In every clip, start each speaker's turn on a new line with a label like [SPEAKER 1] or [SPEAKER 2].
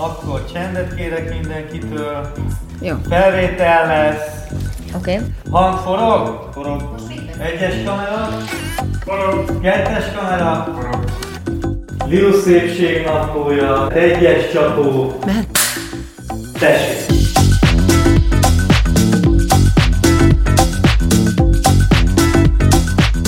[SPEAKER 1] Akkor csendet kérek mindenkitől.
[SPEAKER 2] Jó.
[SPEAKER 1] Felvétel lesz.
[SPEAKER 2] Oké. Okay.
[SPEAKER 1] Hang forog? Forog. Egyes kamera? Forog. Kettes kamera? Forog. Liu szépség naplója. Egyes csapó.
[SPEAKER 2] Mehet.
[SPEAKER 1] Tessék.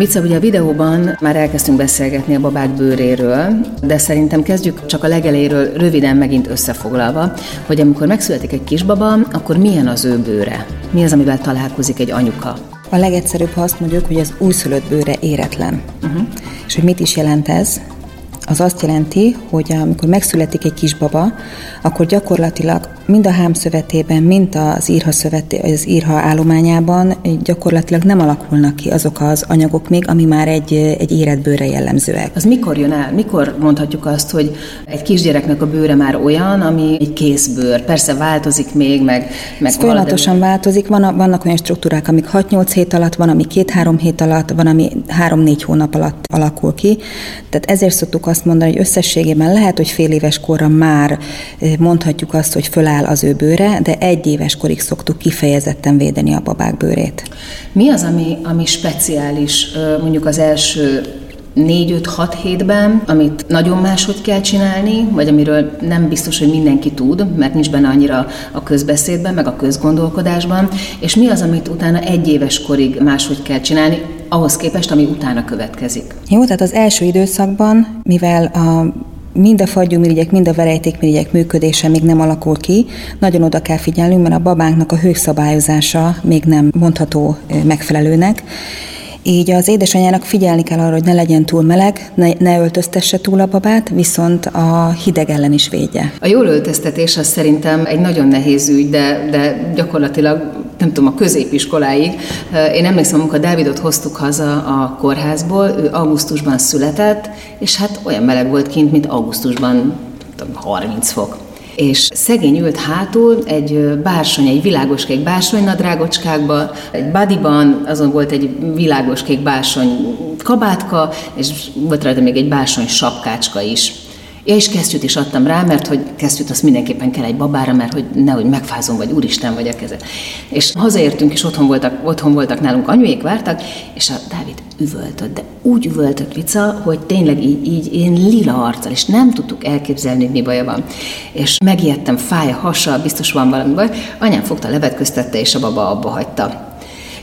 [SPEAKER 2] Mica, ugye a videóban már elkezdtünk beszélgetni a babák bőréről, de szerintem kezdjük csak a legeléről röviden megint összefoglalva, hogy amikor megszületik egy kisbaba, akkor milyen az ő bőre? Mi az, amivel találkozik egy anyuka?
[SPEAKER 3] A legegyszerűbb, ha azt mondjuk, hogy az újszülött bőre éretlen. Uh-huh. És hogy mit is jelent ez? az azt jelenti, hogy amikor megszületik egy kisbaba, akkor gyakorlatilag mind a hámszövetében, mind az írha, szövet, az írha állományában gyakorlatilag nem alakulnak ki azok az anyagok még, ami már egy, egy életbőre jellemzőek.
[SPEAKER 2] Az mikor jön el? Mikor mondhatjuk azt, hogy egy kisgyereknek a bőre már olyan, ami egy készbőr? Persze változik még, meg... meg
[SPEAKER 3] Ez folyamatosan de... változik. Van, vannak olyan struktúrák, amik 6-8 hét alatt, van, ami 2-3 hét alatt, van, ami 3-4 hónap alatt alakul ki. Tehát ezért szoktuk azt mondani, hogy összességében lehet, hogy fél éves korra már mondhatjuk azt, hogy föláll az ő bőre, de egy éves korig szoktuk kifejezetten védeni a babák bőrét.
[SPEAKER 2] Mi az, ami, ami speciális mondjuk az első 4-5-6 hétben, amit nagyon máshogy kell csinálni, vagy amiről nem biztos, hogy mindenki tud, mert nincs benne annyira a közbeszédben, meg a közgondolkodásban, és mi az, amit utána egy éves korig máshogy kell csinálni, ahhoz képest, ami utána következik.
[SPEAKER 3] Jó, tehát az első időszakban, mivel a mind a fagyúmirigyek, mind a verejtékmirigyek működése még nem alakul ki. Nagyon oda kell figyelnünk, mert a babánknak a hőszabályozása még nem mondható megfelelőnek. Így az édesanyának figyelni kell arra, hogy ne legyen túl meleg, ne, ne öltöztesse túl a babát, viszont a hideg ellen is védje.
[SPEAKER 2] A jól öltöztetés az szerintem egy nagyon nehéz ügy, de, de gyakorlatilag nem tudom, a középiskoláig. Én emlékszem, amikor Dávidot hoztuk haza a kórházból, ő augusztusban született, és hát olyan meleg volt kint, mint augusztusban, tudom, 30 fok és szegény ült hátul egy bársony, egy világoskék bársony nadrágocskákba, egy bodyban, azon volt egy világoskék bársony kabátka, és volt rajta még egy bársony sapkácska is. Ja, és kesztyűt is adtam rá, mert hogy kesztyűt azt mindenképpen kell egy babára, mert hogy nehogy megfázom, vagy úristen vagy a keze. És hazaértünk, és otthon voltak, otthon voltak nálunk, anyuék vártak, és a Dávid üvöltött, de úgy üvöltött Vica, hogy tényleg így, így én lila arccal, és nem tudtuk elképzelni, hogy mi baja van. És megijedtem, fáj a hasa, biztos van valami baj. Anyám fogta, levetköztette, és a baba abba hagyta.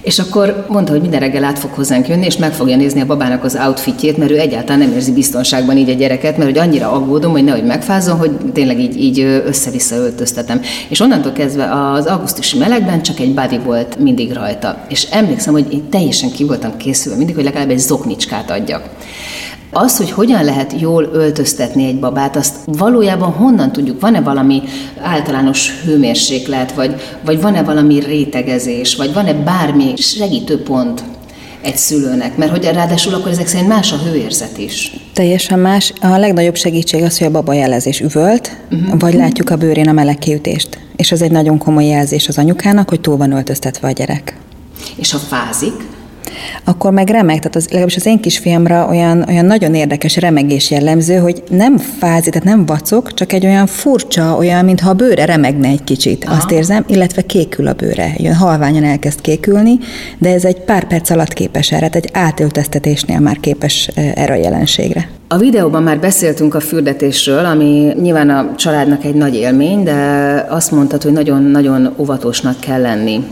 [SPEAKER 2] És akkor mondta, hogy minden reggel át fog hozzánk jönni, és meg fogja nézni a babának az outfitjét, mert ő egyáltalán nem érzi biztonságban így a gyereket, mert hogy annyira aggódom, hogy nehogy megfázom, hogy tényleg így, így össze-vissza öltöztetem. És onnantól kezdve az augusztusi melegben csak egy body volt mindig rajta. És emlékszem, hogy én teljesen ki voltam készülve mindig, hogy legalább egy zoknicskát adjak. Az, hogy hogyan lehet jól öltöztetni egy babát, azt valójában honnan tudjuk? Van-e valami általános hőmérséklet, vagy, vagy van-e valami rétegezés, vagy van-e bármi segítőpont? egy szülőnek, mert hogy ráadásul akkor ezek szerint más a hőérzet is.
[SPEAKER 3] Teljesen más. A legnagyobb segítség az, hogy a baba jelezés üvölt, uh-huh. vagy látjuk a bőrén a meleg kiütést. És ez egy nagyon komoly jelzés az anyukának, hogy túl van öltöztetve a gyerek.
[SPEAKER 2] És ha fázik?
[SPEAKER 3] Akkor meg remeg. Tehát az, legalábbis az én kisfiamra olyan, olyan nagyon érdekes remegés jellemző, hogy nem fázik, tehát nem vacok, csak egy olyan furcsa, olyan, mintha a bőre remegne egy kicsit. Aha. Azt érzem, illetve kékül a bőre. Jön halványan elkezd kékülni, de ez egy pár perc alatt képes erre, egy átöltöztetésnél már képes e, erre a jelenségre.
[SPEAKER 2] A videóban már beszéltünk a fürdetésről, ami nyilván a családnak egy nagy élmény, de azt mondtad, hogy nagyon-nagyon óvatosnak kell lenni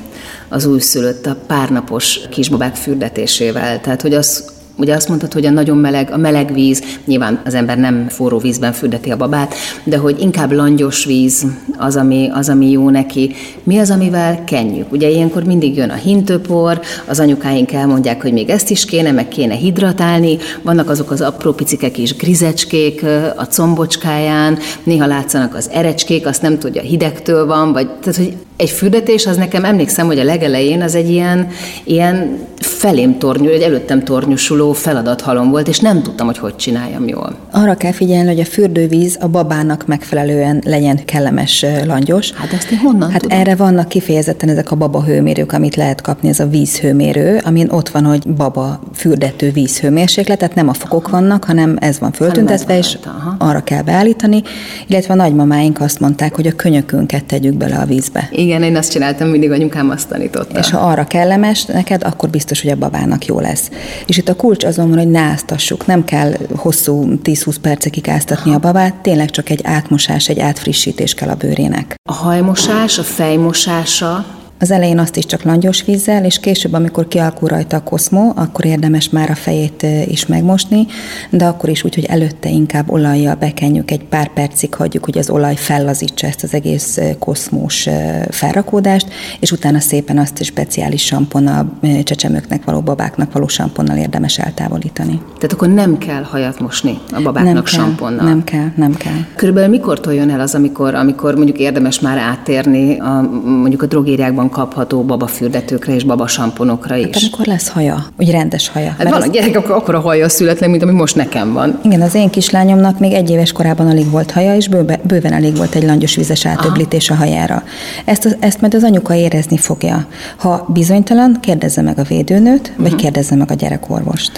[SPEAKER 2] az újszülött a párnapos kisbabák fürdetésével. Tehát, hogy az Ugye azt mondtad, hogy a nagyon meleg, a meleg víz, nyilván az ember nem forró vízben fürdeti a babát, de hogy inkább langyos víz az, ami, az, ami jó neki. Mi az, amivel kenjük? Ugye ilyenkor mindig jön a hintőpor, az anyukáink elmondják, hogy még ezt is kéne, meg kéne hidratálni, vannak azok az apró picike kis grizecskék a combocskáján, néha látszanak az erecskék, azt nem tudja, hidegtől van, vagy tehát, hogy egy fürdetés, az nekem emlékszem, hogy a legelején az egy ilyen, ilyen felém tornyú, egy előttem tornyosuló feladathalom volt, és nem tudtam, hogy hogy csináljam jól.
[SPEAKER 3] Arra kell figyelni, hogy a fürdővíz a babának megfelelően legyen kellemes langyos.
[SPEAKER 2] Hát ezt én honnan
[SPEAKER 3] Hát
[SPEAKER 2] tudom?
[SPEAKER 3] erre vannak kifejezetten ezek a baba hőmérők, amit lehet kapni, ez a vízhőmérő, amin ott van, hogy baba fürdető vízhőmérséklet, tehát nem a fokok vannak, hanem ez van föltüntetve,
[SPEAKER 2] ez
[SPEAKER 3] és arra kell beállítani, illetve a nagymamáink azt mondták, hogy a könyökünket tegyük bele a vízbe.
[SPEAKER 2] Igen, én azt csináltam, mindig anyukám azt tanította.
[SPEAKER 3] És ha arra kellemes neked, akkor biztos, hogy a babának jó lesz. És itt a kulcs azon van, hogy ne áztassuk. Nem kell hosszú 10-20 percekig áztatni a babát, tényleg csak egy átmosás, egy átfrissítés kell a bőrének.
[SPEAKER 2] A hajmosás, a fejmosása,
[SPEAKER 3] Az elején azt is csak langyos vízzel, és később, amikor kialakul rajta a koszmó, akkor érdemes már a fejét is megmosni, de akkor is úgy, hogy előtte inkább olajjal bekenjük, egy pár percig hagyjuk, hogy az olaj fellazítsa ezt az egész koszmós felrakódást, és utána szépen azt is speciális samponnal, csecsemőknek való, babáknak való samponnal érdemes eltávolítani.
[SPEAKER 2] tehát akkor nem kell hajat mosni a babáknak
[SPEAKER 3] nem kell,
[SPEAKER 2] samponnal.
[SPEAKER 3] nem kell, nem kell.
[SPEAKER 2] Körülbelül mikor jön el az, amikor, amikor mondjuk érdemes már áttérni a, mondjuk a drogériákban kapható babafürdetőkre és babasamponokra is?
[SPEAKER 3] Hát amikor lesz haja, úgy rendes haja.
[SPEAKER 2] Hát van a gyerek, akkor akkora haja születnek, mint ami most nekem van.
[SPEAKER 3] Igen, az én kislányomnak még egy éves korában alig volt haja, és bőve, bőven alig volt egy langyos vízes átöblítés a hajára. Ezt, ezt majd az anyuka érezni fogja. Ha bizonytalan, kérdezze meg a védőnőt, vagy kérdezze meg a gyerekorvost.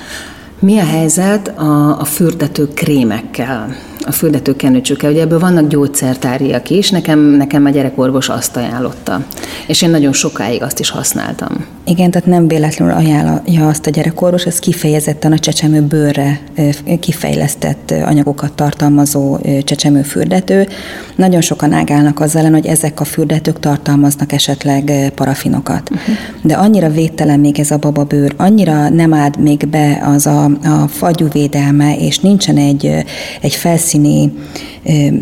[SPEAKER 2] Mi a helyzet a, a fürdető krémekkel, a fürdető kenőcsökkel? Ugye ebből vannak gyógyszertáriak is, nekem, nekem a gyerekorvos azt ajánlotta. És én nagyon sokáig azt is használtam.
[SPEAKER 3] Igen, tehát nem véletlenül ajánlja azt a gyerekorvos, ez kifejezetten a csecsemő bőrre ö, kifejlesztett anyagokat tartalmazó ö, csecsemőfürdető. Nagyon sokan ágálnak azzal ellen, hogy ezek a fürdetők tartalmaznak esetleg parafinokat. De annyira védtelen még ez a bababőr, annyira nem áld még be az a, a fagyúvédelme, és nincsen egy, egy felszíni nii ehm,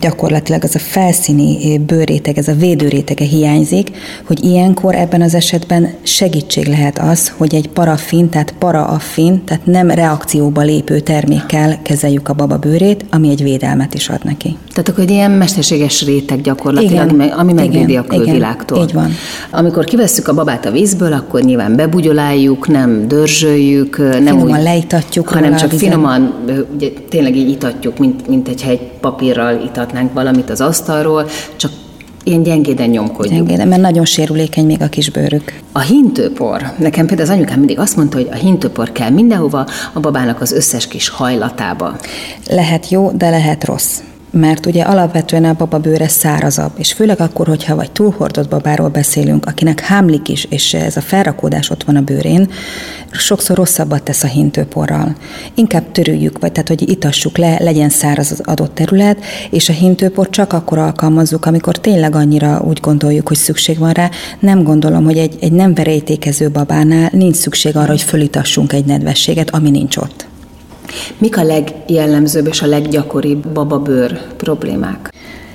[SPEAKER 3] gyakorlatilag az a felszíni bőrréteg, ez a védőrétege hiányzik, hogy ilyenkor ebben az esetben segítség lehet az, hogy egy parafin, tehát paraaffin, tehát nem reakcióba lépő termékkel kezeljük a baba bőrét, ami egy védelmet is ad neki.
[SPEAKER 2] Tehát akkor egy ilyen mesterséges réteg gyakorlatilag,
[SPEAKER 3] Igen,
[SPEAKER 2] ami, megvédi
[SPEAKER 3] igen,
[SPEAKER 2] a külvilágtól.
[SPEAKER 3] igen, így van.
[SPEAKER 2] Amikor kivesszük a babát a vízből, akkor nyilván bebugyoláljuk, nem dörzsöljük, nem
[SPEAKER 3] Finoman
[SPEAKER 2] úgy,
[SPEAKER 3] leítatjuk
[SPEAKER 2] hanem csak finoman, ö, ugye, tényleg így itatjuk, mint, mint egy hegy papírral itatnánk valamit az asztalról, csak ilyen gyengéden nyomkodjuk.
[SPEAKER 3] Gyengéden, mert nagyon sérülékeny még a kis bőrük.
[SPEAKER 2] A hintőpor, nekem például az anyukám mindig azt mondta, hogy a hintőpor kell mindenhova, a babának az összes kis hajlatába.
[SPEAKER 3] Lehet jó, de lehet rossz. Mert ugye alapvetően a baba bőre szárazabb, és főleg akkor, hogyha vagy túlhordott babáról beszélünk, akinek hámlik is, és ez a felrakódás ott van a bőrén, sokszor rosszabbat tesz a hintőporral. Inkább törüljük, vagy tehát, hogy itassuk le, legyen száraz az adott terület, és a hintőpor csak akkor alkalmazzuk, amikor tényleg annyira úgy gondoljuk, hogy szükség van rá. Nem gondolom, hogy egy, egy nem verejtékező babánál nincs szükség arra, hogy fölitassunk egy nedvességet, ami nincs ott.
[SPEAKER 2] Mik a legjellemzőbb és a leggyakoribb bababőr problémák?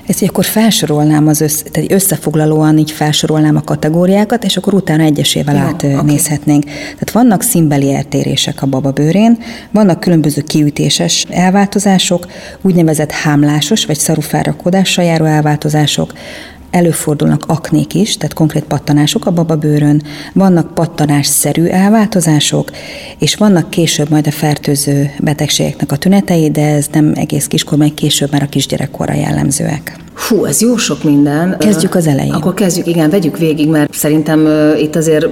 [SPEAKER 3] Ezt így akkor felsorolnám az össze, tehát összefoglalóan így felsorolnám a kategóriákat, és akkor utána egyesével
[SPEAKER 2] Jó,
[SPEAKER 3] átnézhetnénk. Tehát vannak színbeli eltérések a bababőrén, vannak különböző kiütéses elváltozások, úgynevezett hámlásos vagy szarufárakodással járó elváltozások, Előfordulnak aknék is, tehát konkrét pattanások a bababőrön, vannak pattanásszerű elváltozások, és vannak később majd a fertőző betegségeknek a tünetei, de ez nem egész kiskor, meg később már a kisgyerekkorra jellemzőek.
[SPEAKER 2] Fú, ez jó sok minden.
[SPEAKER 3] Kezdjük az elején.
[SPEAKER 2] Akkor kezdjük, igen, vegyük végig, mert szerintem itt azért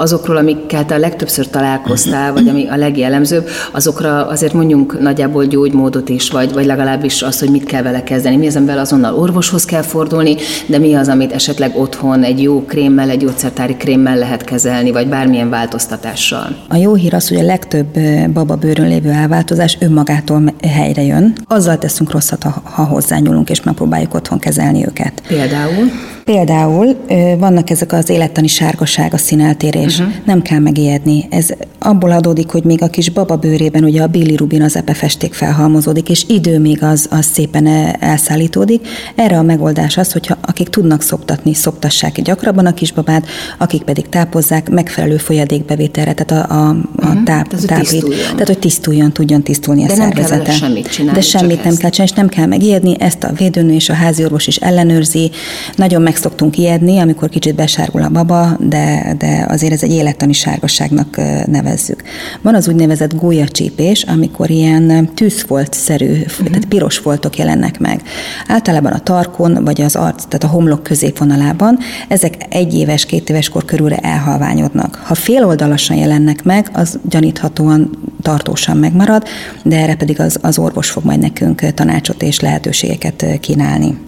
[SPEAKER 2] azokról, amikkel te a legtöbbször találkoztál, vagy ami a legjellemzőbb, azokra azért mondjunk nagyjából gyógymódot is, vagy, vagy legalábbis azt, hogy mit kell vele kezdeni. Mi az, amivel azonnal orvoshoz kell fordulni, de mi az, amit esetleg otthon egy jó krémmel, egy gyógyszertári krémmel lehet kezelni, vagy bármilyen változtatással.
[SPEAKER 3] A jó hír az, hogy a legtöbb bababőrön lévő elváltozás önmagától helyre jön. Azzal teszünk rosszat, ha, ha hozzányúlunk, és megpróbáljuk otthon kezelni őket.
[SPEAKER 2] Például?
[SPEAKER 3] Például vannak ezek az élettani sárgaság, a színeltérés. Uh-huh. Nem kell megijedni. Ez abból adódik, hogy még a kis baba bőrében ugye a bilirubin, az epefesték felhalmozódik, és idő még az, az szépen ö, elszállítódik. Erre a megoldás az, hogyha akik tudnak szoptatni, szoptassák gyakrabban a kisbabát, akik pedig tápozzák megfelelő folyadékbevételre, tehát a, a, a táp,
[SPEAKER 2] Tehát, hogy
[SPEAKER 3] táplít,
[SPEAKER 2] tisztuljon.
[SPEAKER 3] tehát hogy tisztuljon, tudjon tisztulni
[SPEAKER 2] De
[SPEAKER 3] a
[SPEAKER 2] nem
[SPEAKER 3] szervezete.
[SPEAKER 2] semmit csinálni,
[SPEAKER 3] De semmit nem
[SPEAKER 2] ezt.
[SPEAKER 3] kell csinálni, és nem kell megijedni, ezt a védőnő és a háziorvos is ellenőrzi, nagyon meg szoktunk ijedni, amikor kicsit besárgul a baba, de, de azért ez egy élettani sárgasságnak nevezzük. Van az úgynevezett gólyacsípés, amikor ilyen tűzfoltszerű, uh-huh. tehát piros foltok jelennek meg. Általában a tarkon, vagy az arc, tehát a homlok középvonalában, ezek egy éves, két éves kor körülre elhalványodnak. Ha féloldalasan jelennek meg, az gyaníthatóan tartósan megmarad, de erre pedig az, az orvos fog majd nekünk tanácsot és lehetőségeket kínálni.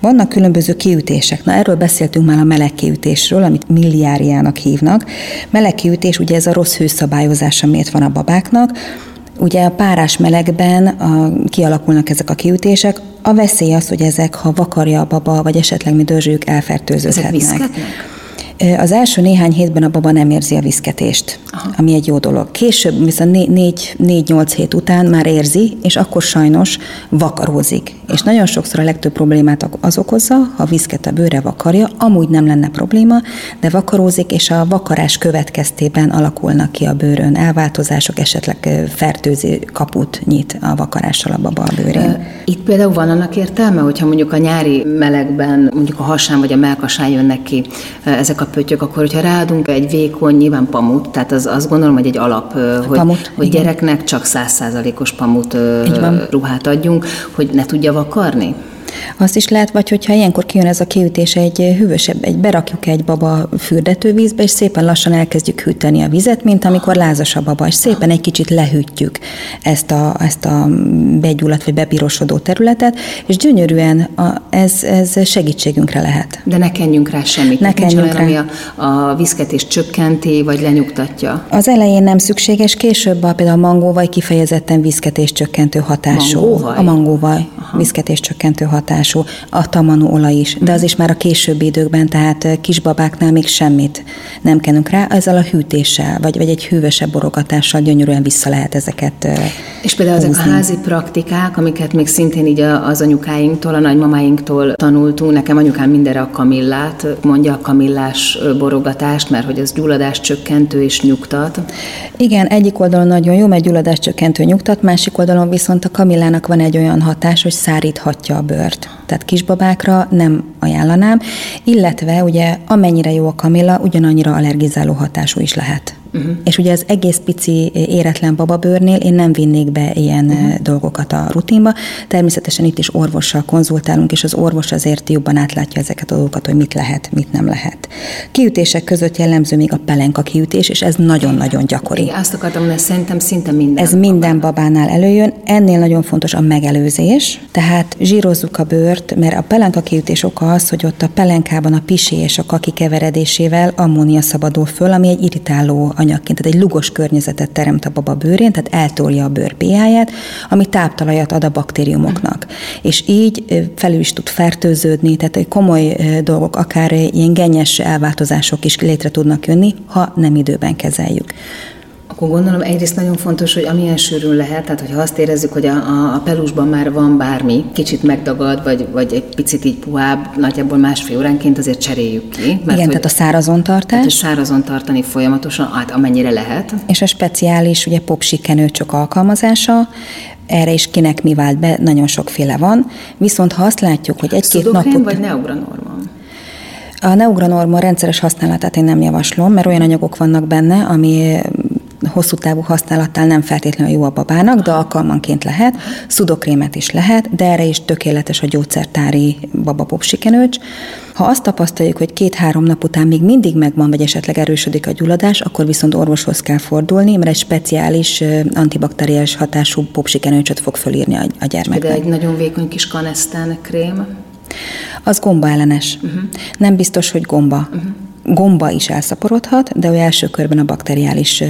[SPEAKER 3] Vannak különböző kiütések. Na, erről beszéltünk már a meleg kiütésről, amit milliáriának hívnak. Meleg kiütés, ugye ez a rossz hőszabályozása miért van a babáknak. Ugye a párás melegben a, kialakulnak ezek a kiütések. A veszély az, hogy ezek, ha vakarja a baba, vagy esetleg mi dörzsőjük, elfertőződhetnek. Az első néhány hétben a baba nem érzi a viszketést, Aha. ami egy jó dolog. Később, viszont négy-nyolc hét után már érzi, és akkor sajnos vakarózik. Aha. És nagyon sokszor a legtöbb problémát az okozza, ha viszket a bőre vakarja, amúgy nem lenne probléma, de vakarózik, és a vakarás következtében alakulnak ki a bőrön elváltozások, esetleg fertőző kaput nyit a vakarással a baba a bőrén.
[SPEAKER 2] Itt például van annak értelme, hogyha mondjuk a nyári melegben, mondjuk a hasán vagy a melkasán jönnek ki ezek a pöttyök, akkor hogyha ráadunk egy vékony, nyilván pamut, tehát az, azt gondolom, hogy egy alap, hogy, pamut, hogy gyereknek csak százszázalékos pamut ruhát adjunk, hogy ne tudja vakarni?
[SPEAKER 3] Azt is lehet, vagy hogyha ilyenkor kijön ez a kiütés egy hűvösebb, egy berakjuk egy baba fürdetővízbe, és szépen lassan elkezdjük hűteni a vizet, mint amikor lázas a baba, és szépen egy kicsit lehűtjük ezt a, ezt a begyulladt vagy bepirosodó területet, és gyönyörűen a, ez, ez segítségünkre lehet.
[SPEAKER 2] De ne kenjünk rá semmit. Ne kenjünk rá. Ami a, a viszketés csökkenti, vagy lenyugtatja.
[SPEAKER 3] Az elején nem szükséges, később a, például a mangóvaj kifejezetten viszketés csökkentő hatású.
[SPEAKER 2] Mangóvaj?
[SPEAKER 3] A mangóvaj, viszketés csökkentő hatású hatású, a tamanó olaj is, de az is már a későbbi időkben, tehát kisbabáknál még semmit nem kenünk rá, ezzel a hűtéssel, vagy, vagy egy hűvösebb borogatással gyönyörűen vissza lehet ezeket
[SPEAKER 2] És például húzni. ezek a házi praktikák, amiket még szintén így az anyukáinktól, a nagymamáinktól tanultunk, nekem anyukám mindenre a kamillát, mondja a kamillás borogatást, mert hogy az gyulladás csökkentő és nyugtat.
[SPEAKER 3] Igen, egyik oldalon nagyon jó, mert gyulladás csökkentő nyugtat, másik oldalon viszont a kamillának van egy olyan hatás, hogy száríthatja a bőrt Time. Tehát kisbabákra nem ajánlanám, illetve ugye amennyire jó a kamilla, ugyanannyira allergizáló hatású is lehet. Uh-huh. És ugye az egész pici éretlen bababőrnél én nem vinnék be ilyen uh-huh. dolgokat a rutinba. Természetesen itt is orvossal konzultálunk, és az orvos azért jobban átlátja ezeket a dolgokat, hogy mit lehet, mit nem lehet. Kiütések között jellemző még a pelenka kiütés, és ez nagyon-nagyon gyakori.
[SPEAKER 2] Igen, azt akartam mondani, szerintem szinte minden
[SPEAKER 3] Ez minden babánál előjön. Ennél nagyon fontos a megelőzés, tehát zsírozzuk a bőrt, mert a pelenka kiütés oka az, hogy ott a pelenkában a pisi és a kaki keveredésével ammónia szabadul föl, ami egy irritáló anyagként, tehát egy lugos környezetet teremt a baba bőrén, tehát eltolja a bőr pH-ját, ami táptalajat ad a baktériumoknak. És így felül is tud fertőződni, tehát komoly dolgok, akár ilyen genyes elváltozások is létre tudnak jönni, ha nem időben kezeljük
[SPEAKER 2] akkor gondolom egyrészt nagyon fontos, hogy amilyen sűrűn lehet, tehát hogyha azt érezzük, hogy a, a, a pelusban már van bármi, kicsit megdagad, vagy, vagy egy picit így puhább, nagyjából másfél óránként azért cseréljük ki.
[SPEAKER 3] Mert Igen, hogy, tehát a szárazon tartás. Tehát a
[SPEAKER 2] szárazon tartani folyamatosan, hát amennyire lehet.
[SPEAKER 3] És a speciális, ugye popsikenőcsök alkalmazása, erre is kinek mi vált be, nagyon sokféle van. Viszont ha azt látjuk, hogy egy-két napot...
[SPEAKER 2] vagy neugranormon?
[SPEAKER 3] A neugranormon rendszeres használatát én nem javaslom, mert olyan anyagok vannak benne, ami hosszú távú használattal nem feltétlenül jó a babának, de alkalmanként lehet. Szudokrémet is lehet, de erre is tökéletes a gyógyszertári babapopsikenőcs. Ha azt tapasztaljuk, hogy két-három nap után még mindig megvan, vagy esetleg erősödik a gyulladás, akkor viszont orvoshoz kell fordulni, mert egy speciális antibakteriális hatású popsikenőcsöt fog fölírni a, a gyermeknek.
[SPEAKER 2] De egy nagyon vékony kis kanesztán krém?
[SPEAKER 3] Az gomba ellenes. Uh-huh. Nem biztos, hogy gomba. Uh-huh gomba is elszaporodhat, de ő első körben a bakteriális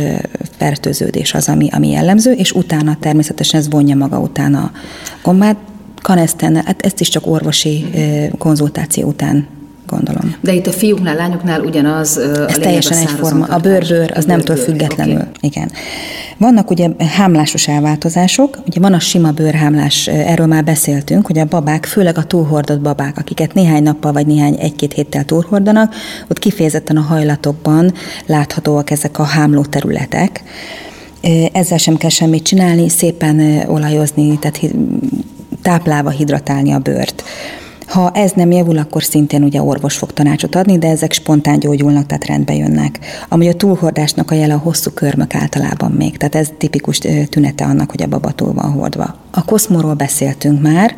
[SPEAKER 3] fertőződés az, ami, ami jellemző, és utána természetesen ez vonja maga után a gombát. Kaneszten, hát ezt is csak orvosi konzultáció után gondolom.
[SPEAKER 2] De itt a fiúknál, lányoknál ugyanaz
[SPEAKER 3] Ez a teljesen egyforma. A bőrbőr az nemtől függetlenül. Okay. Igen. Vannak ugye hámlásos elváltozások, ugye van a sima bőrhámlás, erről már beszéltünk, hogy a babák, főleg a túlhordott babák, akiket néhány nappal vagy néhány egy-két héttel túlhordanak, ott kifejezetten a hajlatokban láthatóak ezek a hámló területek. Ezzel sem kell semmit csinálni, szépen olajozni, tehát táplálva hidratálni a bőrt. Ha ez nem javul, akkor szintén ugye orvos fog tanácsot adni, de ezek spontán gyógyulnak, tehát rendbe jönnek. Ami a túlhordásnak a jele a hosszú körmök általában még, tehát ez tipikus tünete annak, hogy a baba túl van hordva. A koszmóról beszéltünk már,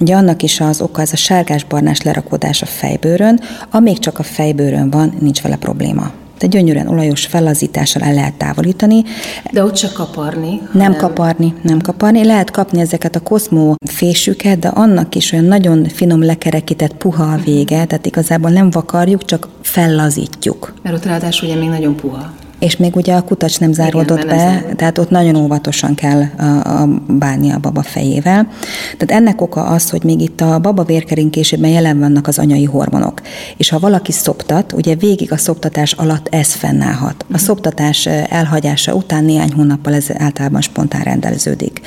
[SPEAKER 3] ugye annak is az oka az a sárgás-barnás lerakódás a fejbőrön, amíg csak a fejbőrön van, nincs vele probléma de gyönyörűen olajos fellazítással el lehet távolítani.
[SPEAKER 2] De ott csak kaparni.
[SPEAKER 3] Nem kaparni, nem kaparni. Lehet kapni ezeket a koszmó fésüket, de annak is olyan nagyon finom lekerekített puha a vége, tehát igazából nem vakarjuk, csak fellazítjuk.
[SPEAKER 2] Mert ott ráadásul ugye még nagyon puha
[SPEAKER 3] és még ugye a kutacs nem záródott Igen, be, nem tehát ott nagyon óvatosan kell a, a bánni a baba fejével. Tehát ennek oka az, hogy még itt a baba vérkerinkésében jelen vannak az anyai hormonok. És ha valaki szoptat, ugye végig a szoptatás alatt ez fennállhat. A szoptatás elhagyása után néhány hónappal ez általában spontán rendelződik.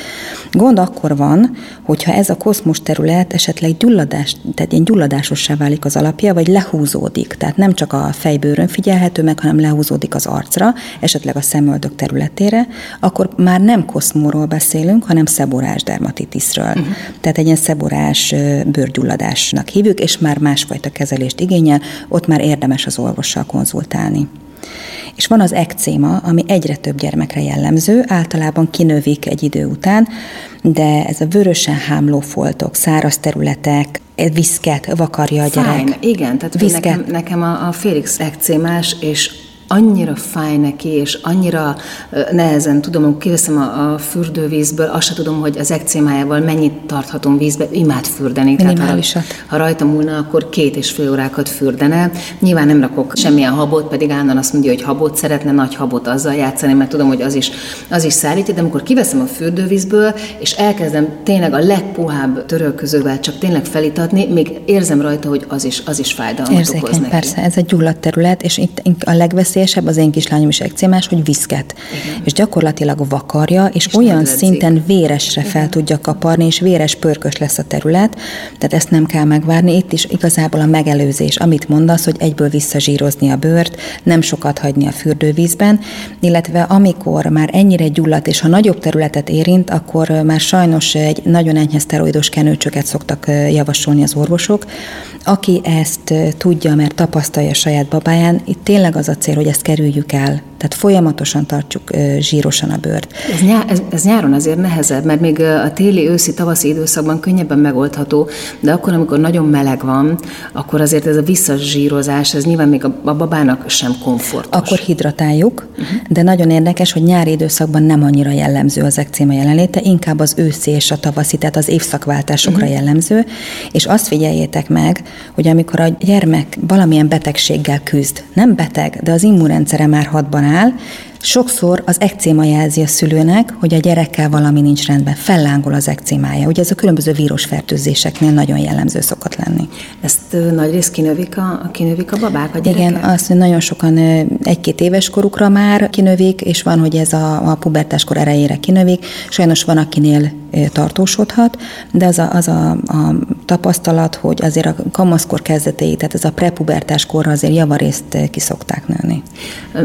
[SPEAKER 3] Gond akkor van, hogyha ez a koszmos terület esetleg gyulladás, tehát ilyen gyulladásossá válik az alapja, vagy lehúzódik. Tehát nem csak a fejbőrön figyelhető meg, hanem lehúzódik az arcra arcra, esetleg a szemöldök területére, akkor már nem koszmóról beszélünk, hanem szeborás dermatitisről. Uh-huh. Tehát egy ilyen szeborás bőrgyulladásnak hívjuk, és már másfajta kezelést igényel, ott már érdemes az orvossal konzultálni. És van az ekcéma, ami egyre több gyermekre jellemző, általában kinövik egy idő után, de ez a vörösen hámló foltok, száraz területek, viszket vakarja a gyerek.
[SPEAKER 2] Fine, igen, tehát nekem, nekem a, a Félix ekcémás, és annyira fáj neki, és annyira nehezen tudom, hogy kiveszem a, a fürdővízből, azt se tudom, hogy az ekcémájával mennyit tarthatom vízbe, imád fürdeni. Tehát ha, ha rajta múlna, akkor két és fél órákat fürdene. Nyilván nem rakok semmilyen habot, pedig állandóan azt mondja, hogy habot szeretne, nagy habot azzal játszani, mert tudom, hogy az is, az is szállítja, de amikor kiveszem a fürdővízből, és elkezdem tényleg a legpuhább törölközővel csak tényleg felítatni, még érzem rajta, hogy az is, az is fájdalmat Érzékeny, okoz neki.
[SPEAKER 3] persze, ez egy gyulladt terület, és itt a legveszélyesebb legveszélyesebb, az én kislányom is ekcémás, hogy viszket. Igen. És gyakorlatilag vakarja, és, és olyan szinten véresre fel Igen. tudja kaparni, és véres pörkös lesz a terület, tehát ezt nem kell megvárni. Itt is igazából a megelőzés, amit mondasz, hogy egyből visszazsírozni a bőrt, nem sokat hagyni a fürdővízben, illetve amikor már ennyire gyulladt, és ha nagyobb területet érint, akkor már sajnos egy nagyon enyhe szteroidos kenőcsöket szoktak javasolni az orvosok. Aki ezt tudja, mert tapasztalja saját babáján, itt tényleg az a cél, hogy ezt kerüljük el. Tehát folyamatosan tartsuk zsírosan a bőrt.
[SPEAKER 2] Ez, nyá, ez, ez nyáron azért nehezebb, mert még a téli, őszi, tavaszi időszakban könnyebben megoldható, de akkor, amikor nagyon meleg van, akkor azért ez a visszazsírozás, ez nyilván még a, a babának sem komfortos.
[SPEAKER 3] Akkor hidratáljuk, uh-huh. de nagyon érdekes, hogy nyári időszakban nem annyira jellemző az ekcéma jelenléte, inkább az őszi és a tavaszi, tehát az évszakváltásokra uh-huh. jellemző, és azt figyeljétek meg, hogy amikor a gyermek valamilyen betegséggel küzd, nem beteg, de az immunrendszere már hadban áll, Sokszor az ekcéma jelzi a szülőnek, hogy a gyerekkel valami nincs rendben, fellángol az ekcémája. Ugye ez a különböző vírusfertőzéseknél nagyon jellemző szokott lenni.
[SPEAKER 2] Ezt nagy rész kinövik a, kinövik a babák, a gyerekek?
[SPEAKER 3] Igen, azt nagyon sokan egy-két éves korukra már kinövik, és van, hogy ez a, a pubertáskor erejére kinövik. Sajnos van, akinél tartósodhat, de az a, az a, a tapasztalat, hogy azért a kamaszkor kezdetei, tehát ez a prepubertás korra azért javarészt ki szokták nőni.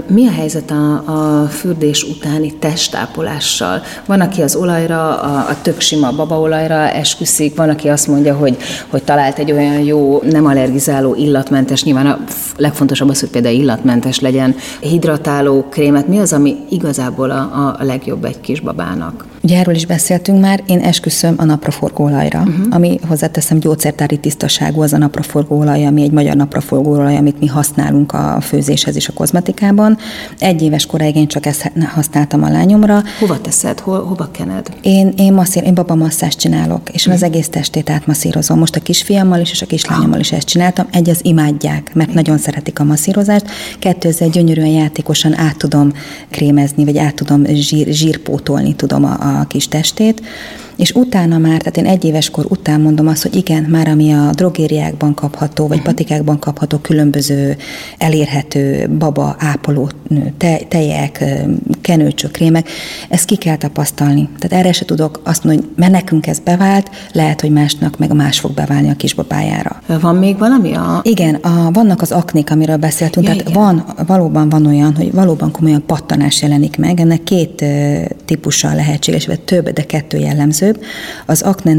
[SPEAKER 2] Mi a helyzet a, a fürdés utáni testápolással. Van, aki az olajra, a, a tök sima babaolajra esküszik, van, aki azt mondja, hogy, hogy talált egy olyan jó, nem allergizáló, illatmentes, nyilván a legfontosabb az, hogy például illatmentes legyen, hidratáló krémet. Mi az, ami igazából a, a legjobb egy kisbabának?
[SPEAKER 3] Ugye erről is beszéltünk már, én esküszöm a napraforgóolajra, uh-huh. ami hozzáteszem gyógyszertári tisztaságú az a napraforgóolaj, ami egy magyar napraforgóolaj, amit mi használunk a főzéshez és a kozmetikában. Egy éves koráig én csak ezt használtam a lányomra.
[SPEAKER 2] Hova teszed? Hol, hova kened?
[SPEAKER 3] Én, én, masszír, én babamasszást csinálok, és uh-huh. az egész testét átmasszírozom. Most a kisfiammal is, és a kislányommal is ezt csináltam. Egy az imádják, mert nagyon szeretik a masszírozást. Kettő, ezzel gyönyörűen játékosan át tudom krémezni, vagy át tudom zsír, zsírpótolni tudom a, a kis testét, és utána már, tehát én egy éves kor után mondom azt, hogy igen, már ami a drogériákban kapható, vagy mhm. patikákban kapható különböző elérhető baba, ápoló te, tejek, kenőcsök, krémek, ezt ki kell tapasztalni. Tehát erre se tudok azt mondani, hogy mert nekünk ez bevált, lehet, hogy másnak meg más fog beválni a kisbabájára.
[SPEAKER 2] Van még valami? A...
[SPEAKER 3] Igen, a, vannak az aknék, amiről beszéltünk, ja, tehát igen. van, valóban van olyan, hogy valóban komolyan pattanás jelenik meg, ennek két típussal lehetséges, vagy több, de kettő jellemző legjellemzőbb, az akne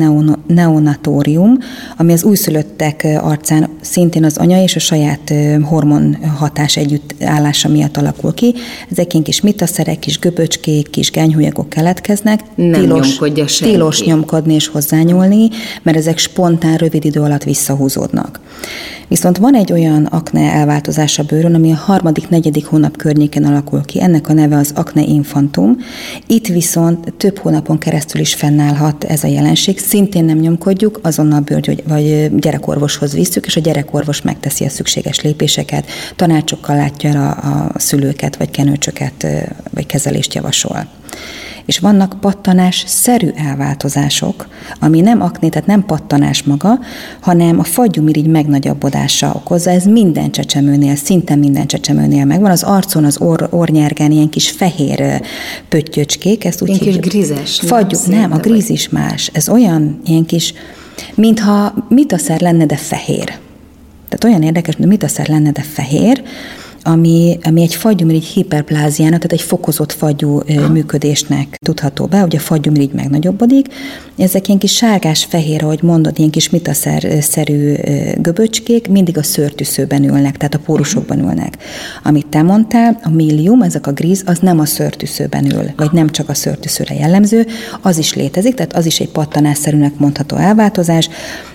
[SPEAKER 3] neonatórium, ami az újszülöttek arcán szintén az anya és a saját hormon hatás együttállása miatt alakul ki. Ezek ilyen kis mitaszerek, kis göböcskék, kis genyhúlyagok keletkeznek.
[SPEAKER 2] Nem tilos,
[SPEAKER 3] tilos nyomkodni és hozzányúlni, mert ezek spontán, rövid idő alatt visszahúzódnak. Viszont van egy olyan akne elváltozás a bőrön, ami a harmadik, negyedik hónap környéken alakul ki. Ennek a neve az akne infantum. Itt viszont több hónapon keresztül is fennállhat ez a jelenség. Szintén nem nyomkodjuk, azonnal bőr vagy gyerekorvoshoz visszük, és a gyerekorvos megteszi a szükséges lépéseket, tanácsokkal látja el a, a szülőket, vagy kenőcsöket, vagy kezelést javasol és vannak pattanás-szerű elváltozások, ami nem akné, tehát nem pattanás maga, hanem a fagyumirigy megnagyobbodása okozza. Ez minden csecsemőnél, szinte minden csecsemőnél megvan. Az arcon, az or, ornyergen ilyen kis fehér pöttyöcskék, ezt úgy
[SPEAKER 2] ilyen hívjuk. kis grízes.
[SPEAKER 3] Fagyú, nem, nem a gríz is más. Ez olyan ilyen kis, mintha mitaszer lenne, de fehér. Tehát olyan érdekes, mint mitaszer lenne, de fehér, ami, ami egy fagyumirigy hiperpláziának, tehát egy fokozott fagyú működésnek tudható be, hogy a fagyumirigy megnagyobbodik. Ezek ilyen kis sárgás-fehér, ahogy mondod, ilyen kis mitaszer-szerű göböcskék mindig a szőrtűszőben ülnek, tehát a pórusokban ülnek. Amit te mondtál, a millium, ezek a gríz, az nem a szőrtűszőben ül, vagy nem csak a szőrtűszőre jellemző, az is létezik, tehát az is egy pattanásszerűnek mondható elváltozás,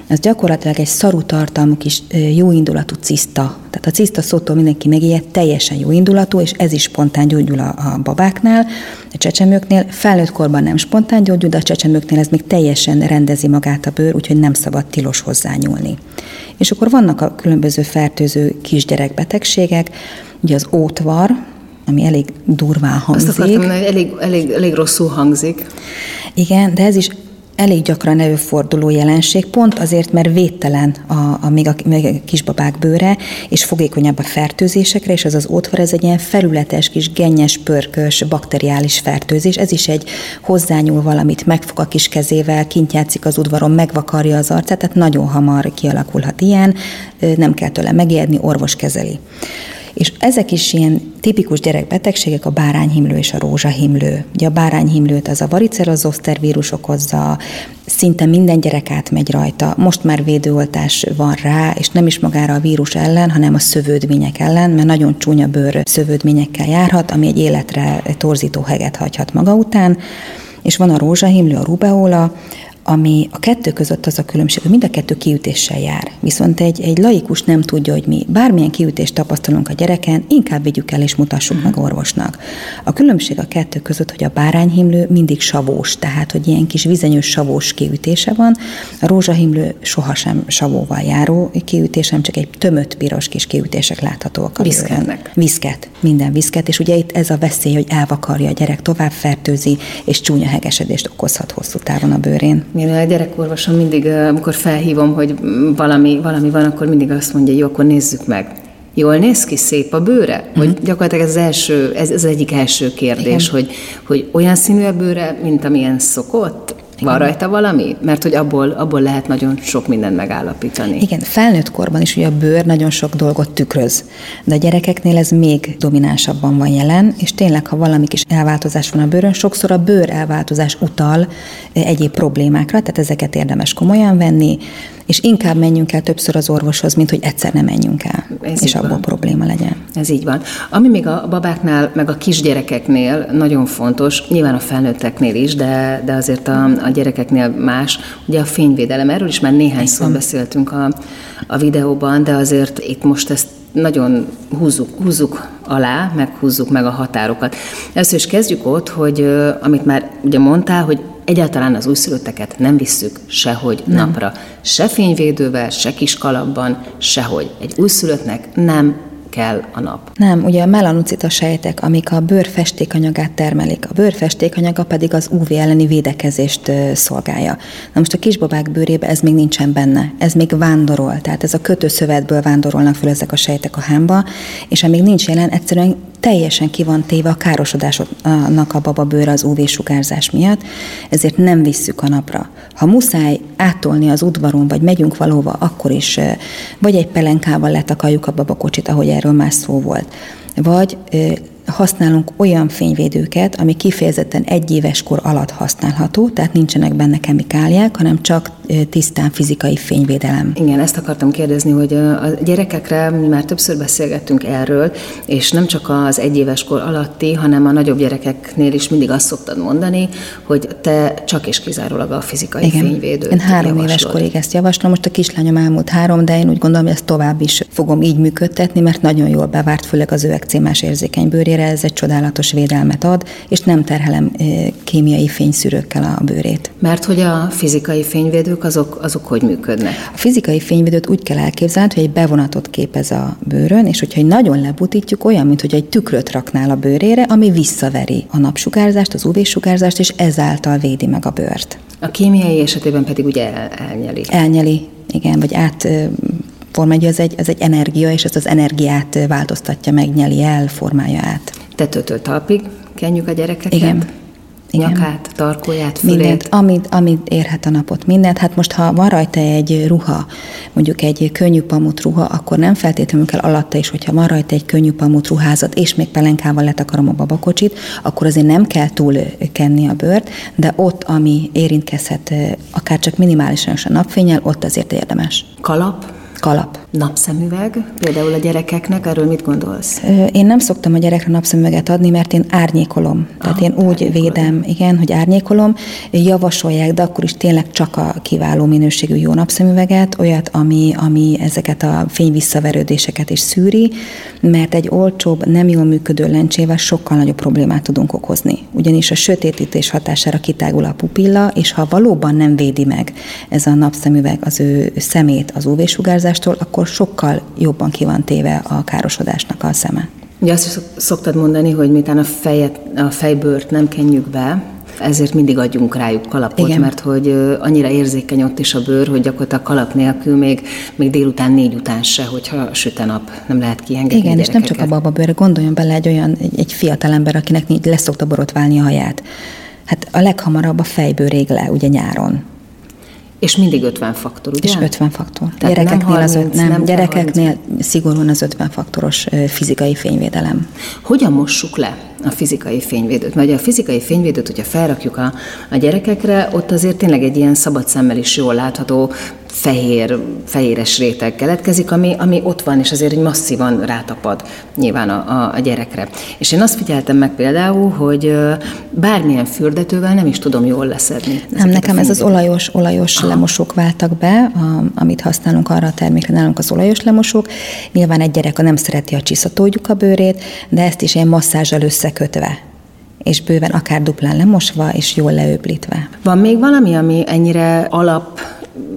[SPEAKER 3] az gyakorlatilag egy szaru tartalmú kis jóindulatú ciszta. Tehát a ciszta szótól mindenki megijed, teljesen jóindulatú, és ez is spontán gyógyul a, a babáknál, a csecsemőknél. Felnőtt korban nem spontán gyógyul, de a csecsemőknél ez még teljesen rendezi magát a bőr, úgyhogy nem szabad tilos hozzányúlni. És akkor vannak a különböző fertőző kisgyerekbetegségek, ugye az ótvar, ami elég durván hangzik. Azt
[SPEAKER 2] akartam, hogy elég, elég, elég rosszul hangzik.
[SPEAKER 3] Igen, de ez is elég gyakran előforduló jelenség, pont azért, mert védtelen a, a, még, a, még a kisbabák bőre, és fogékonyabb a fertőzésekre, és az az ótvar, ez egy ilyen felületes, kis gennyes, pörkös, bakteriális fertőzés. Ez is egy hozzányúl valamit, megfog a kis kezével, kint játszik az udvaron, megvakarja az arcát, tehát nagyon hamar kialakulhat ilyen, nem kell tőle megijedni, orvos kezeli. És ezek is ilyen tipikus gyerekbetegségek, a bárányhimlő és a rózsahimlő. Ugye a bárányhimlőt az a varicerozoszter vírus okozza, szinte minden gyerek átmegy rajta. Most már védőoltás van rá, és nem is magára a vírus ellen, hanem a szövődmények ellen, mert nagyon csúnya bőr szövődményekkel járhat, ami egy életre torzító heget hagyhat maga után. És van a rózsahimlő, a rubeola, ami a kettő között az a különbség, hogy mind a kettő kiütéssel jár. Viszont egy, egy laikus nem tudja, hogy mi bármilyen kiütést tapasztalunk a gyereken, inkább vigyük el és mutassuk meg orvosnak. A különbség a kettő között, hogy a bárányhimlő mindig savós, tehát hogy ilyen kis vizenyős savós kiütése van, a rózsahimlő sohasem savóval járó kiütésem, csak egy tömött piros kis kiütések láthatóak a
[SPEAKER 2] Viszketnek.
[SPEAKER 3] Viszket, minden viszket, és ugye itt ez a veszély, hogy elvakarja a gyerek, tovább fertőzi, és csúnya hegesedést okozhat hosszú távon a bőrén.
[SPEAKER 2] Én a gyerekorvosom mindig, amikor felhívom, hogy valami, valami van, akkor mindig azt mondja, jó, akkor nézzük meg. Jól néz ki, szép a bőre? Mm-hmm. Hogy gyakorlatilag ez az első, ez, ez az egyik első kérdés, hogy, hogy olyan színű a bőre, mint amilyen szokott? Van rajta valami? Mert hogy abból, abból lehet nagyon sok mindent megállapítani.
[SPEAKER 3] Igen, felnőtt korban is ugye a bőr nagyon sok dolgot tükröz, de a gyerekeknél ez még dominánsabban van jelen, és tényleg, ha valami kis elváltozás van a bőrön, sokszor a bőr elváltozás utal egyéb problémákra, tehát ezeket érdemes komolyan venni, és inkább menjünk el többször az orvoshoz, mint hogy egyszer nem menjünk el, Ez és abból van. probléma legyen.
[SPEAKER 2] Ez így van. Ami még a babáknál, meg a kisgyerekeknél nagyon fontos, nyilván a felnőtteknél is, de, de azért a, a gyerekeknél más, ugye a fényvédelem. Erről is már néhány szó beszéltünk a, a videóban, de azért itt most ezt nagyon húzzuk, húzzuk alá, meg húzzuk meg a határokat. Először is kezdjük ott, hogy amit már ugye mondtál, hogy egyáltalán az újszülötteket nem visszük sehogy nem. napra. Se fényvédővel, se kiskalapban, sehogy. Egy újszülöttnek nem kell a nap.
[SPEAKER 3] Nem, ugye a melanocita sejtek, amik a bőr festékanyagát termelik, a bőr festékanyaga pedig az UV elleni védekezést szolgálja. Na most a kisbabák bőrébe ez még nincsen benne, ez még vándorol, tehát ez a kötőszövetből vándorolnak föl ezek a sejtek a hámba, és amíg nincs jelen, egyszerűen teljesen ki van téve a károsodásnak a bababőr az UV-sugárzás miatt, ezért nem visszük a napra. Ha muszáj áttolni az udvaron, vagy megyünk valóva, akkor is vagy egy pelenkával letakarjuk a babakocsit, ahogy erről már szó volt, vagy használunk olyan fényvédőket, ami kifejezetten egy éves kor alatt használható, tehát nincsenek benne kemikáliák, hanem csak tisztán fizikai fényvédelem.
[SPEAKER 2] Igen, ezt akartam kérdezni, hogy a gyerekekre mi már többször beszélgettünk erről, és nem csak az egyéves kor alatti, hanem a nagyobb gyerekeknél is mindig azt szoktad mondani, hogy te csak és kizárólag a fizikai
[SPEAKER 3] Igen.
[SPEAKER 2] fényvédőt
[SPEAKER 3] Én három
[SPEAKER 2] javaslod.
[SPEAKER 3] éves korig ezt javaslom, most a kislányom elmúlt három, de én úgy gondolom, hogy ezt tovább is fogom így működtetni, mert nagyon jól bevárt, főleg az ő ekcémás érzékeny bőrére, ez egy csodálatos védelmet ad, és nem terhelem kémiai fényszűrőkkel a bőrét.
[SPEAKER 2] Mert hogy a fizikai fényvédők azok, azok hogy működnek?
[SPEAKER 3] A fizikai fényvédőt úgy kell elképzelni, hogy egy bevonatot képez a bőrön, és hogyha egy nagyon lebutítjuk, olyan, mint hogy egy tükröt raknál a bőrére, ami visszaveri a napsugárzást, az UV-sugárzást, és ezáltal védi meg a bőrt.
[SPEAKER 2] A kémiai esetében pedig ugye el, elnyeli.
[SPEAKER 3] Elnyeli, igen, vagy át ö, formálja, ez egy, ez egy energia, és ezt az energiát változtatja meg, nyeli el, formálja át.
[SPEAKER 2] Tetőtől talpig kenjük a gyerekeket?
[SPEAKER 3] Igen. Igen.
[SPEAKER 2] Nyakát, tarkóját, fülét?
[SPEAKER 3] Mindent, amit, amit érhet a napot, mindent. Hát most, ha van rajta egy ruha, mondjuk egy könnyű pamut ruha, akkor nem feltétlenül kell alatta is, hogyha van rajta egy könnyű pamut ruházat, és még pelenkával letakarom a babakocsit, akkor azért nem kell túl kenni a bőrt, de ott, ami érintkezhet ö, akár csak minimálisan is a napfényel, ott azért érdemes.
[SPEAKER 2] Kalap,
[SPEAKER 3] Kalap.
[SPEAKER 2] Napszemüveg, például a gyerekeknek, erről mit gondolsz?
[SPEAKER 3] Én nem szoktam a gyerekre napszemüveget adni, mert én árnyékolom. Tehát
[SPEAKER 2] Ah,
[SPEAKER 3] én úgy
[SPEAKER 2] árnyékolod.
[SPEAKER 3] védem, igen, hogy árnyékolom. Javasolják, de akkor is tényleg csak a kiváló minőségű jó napszemüveget, olyat, ami, ami ezeket a fényvisszaverődéseket is szűri, mert egy olcsóbb, nem jól működő lencsével sokkal nagyobb problémát tudunk okozni. Ugyanis a sötétítés hatására kitágul a pupilla, és ha valóban nem védi meg ez a napszemüveg az ő szemét az UV-sugárzástól, akkor sokkal jobban ki van téve a károsodásnak a szeme.
[SPEAKER 2] Ugye azt szoktad mondani, hogy miután a, fejet, a fejbőrt nem kenjük be, ezért mindig adjunk rájuk kalapot,
[SPEAKER 3] Igen.
[SPEAKER 2] mert hogy annyira érzékeny ott is a bőr, hogy gyakorlatilag kalap nélkül még, még délután négy után se, hogyha süt a nap, nem lehet kiengedni
[SPEAKER 3] Igen, és nem csak a
[SPEAKER 2] gyerekeket.
[SPEAKER 3] bababőr, gondoljon bele egy olyan, egy, egy fiatal ember, akinek így leszokta borotválni a haját. Hát a leghamarabb a fejbőr rég le, ugye nyáron.
[SPEAKER 2] És mindig 50 faktor, ugye?
[SPEAKER 3] És 50 faktor.
[SPEAKER 2] Tehát
[SPEAKER 3] gyerekeknél,
[SPEAKER 2] nem
[SPEAKER 3] az,
[SPEAKER 2] 30,
[SPEAKER 3] öt- nem,
[SPEAKER 2] nem
[SPEAKER 3] gyerekeknél szigorúan az 50 faktoros fizikai fényvédelem.
[SPEAKER 2] Hogyan mossuk le a fizikai fényvédőt? Mert ugye a fizikai fényvédőt, hogyha felrakjuk a, a gyerekekre, ott azért tényleg egy ilyen szabad szemmel is jól látható fehér, fehéres réteg keletkezik, ami, ami ott van, és azért egy masszívan rátapad nyilván a, a, a gyerekre. És én azt figyeltem meg például, hogy bármilyen fürdetővel nem is tudom jól leszedni.
[SPEAKER 3] Nem, nekem ez az olajos, olajos lemosók váltak be, a, amit használunk arra a termékre, nálunk az olajos lemosók. Nyilván egy gyerek a nem szereti a csiszatódjuk a bőrét, de ezt is ilyen masszázsal összekötve és bőven akár duplán lemosva, és jól leöblítve.
[SPEAKER 2] Van még valami, ami ennyire alap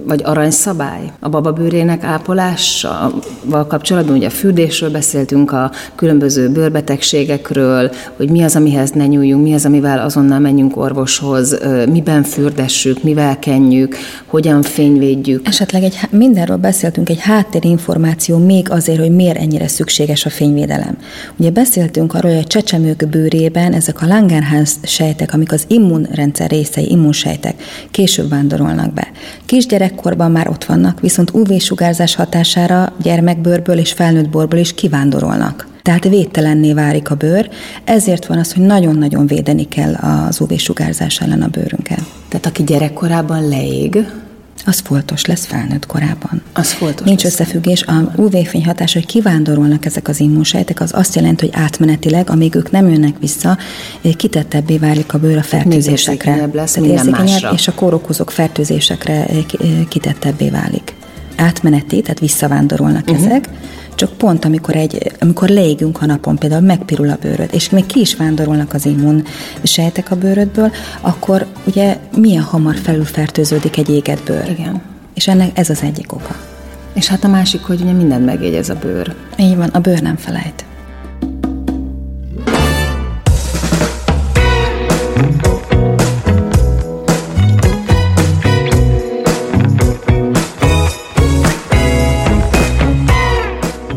[SPEAKER 2] vagy aranyszabály a bababőrének ápolásával kapcsolatban? Ugye a fürdésről beszéltünk, a különböző bőrbetegségekről, hogy mi az, amihez ne nyúljunk, mi az, amivel azonnal menjünk orvoshoz, miben fürdessük, mivel kenjük, hogyan fényvédjük.
[SPEAKER 3] Esetleg egy, mindenről beszéltünk, egy háttérinformáció még azért, hogy miért ennyire szükséges a fényvédelem. Ugye beszéltünk arról, hogy a csecsemők bőrében ezek a Langerhans sejtek, amik az immunrendszer részei, immunsejtek, később vándorolnak be. Kisgyerekkorban már ott vannak, viszont UV-sugárzás hatására gyermekbőrből és felnőtt borból is kivándorolnak. Tehát védtelenné válik a bőr, ezért van az, hogy nagyon-nagyon védeni kell az UV-sugárzás ellen a bőrünket.
[SPEAKER 2] Tehát aki gyerekkorában leég,
[SPEAKER 3] Az foltos lesz felnőtt korában.
[SPEAKER 2] az foltos.
[SPEAKER 3] Nincs
[SPEAKER 2] lesz.
[SPEAKER 3] összefüggés. A UV-fény hatása, hogy kivándorolnak ezek az immunsejtek, az azt jelenti, hogy átmenetileg, amíg ők nem jönnek vissza, eh, kitettebbé válik a bőr a fertőzésekre.
[SPEAKER 2] lesz
[SPEAKER 3] Tehát érzékenyebb,
[SPEAKER 2] másra.
[SPEAKER 3] És a kórokozók fertőzésekre eh, eh, kitettebbé válik. Átmeneti, tehát visszavándorolnak uh-huh. ezek, csak pont amikor, egy, amikor leégünk a napon, például megpirul a bőröd, és még ki is vándorolnak az immun sejtek a bőrödből, akkor ugye milyen hamar felülfertőződik egy égett bőr.
[SPEAKER 2] Igen.
[SPEAKER 3] És ennek ez az egyik oka.
[SPEAKER 2] És hát a másik, hogy ugye mindent megjegyez a bőr.
[SPEAKER 3] Így van, a bőr nem felejt.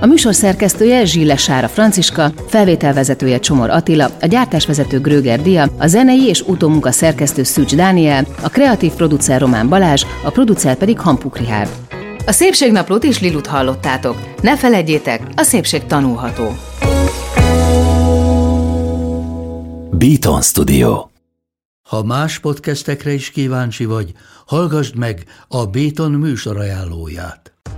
[SPEAKER 2] A műsor szerkesztője Zsille Sára Franciska, felvételvezetője Csomor Attila, a gyártásvezető Gröger Dia, a zenei és utómunka szerkesztő Szűcs Dániel, a kreatív producer Román Balázs, a producer pedig Hampuk Rihárd. A Szépségnaplót is Lilut hallottátok. Ne felejtjétek, a szépség tanulható.
[SPEAKER 4] Beaton Studio
[SPEAKER 5] Ha más podcastekre is kíváncsi vagy, hallgassd meg a Béton műsor ajánlóját.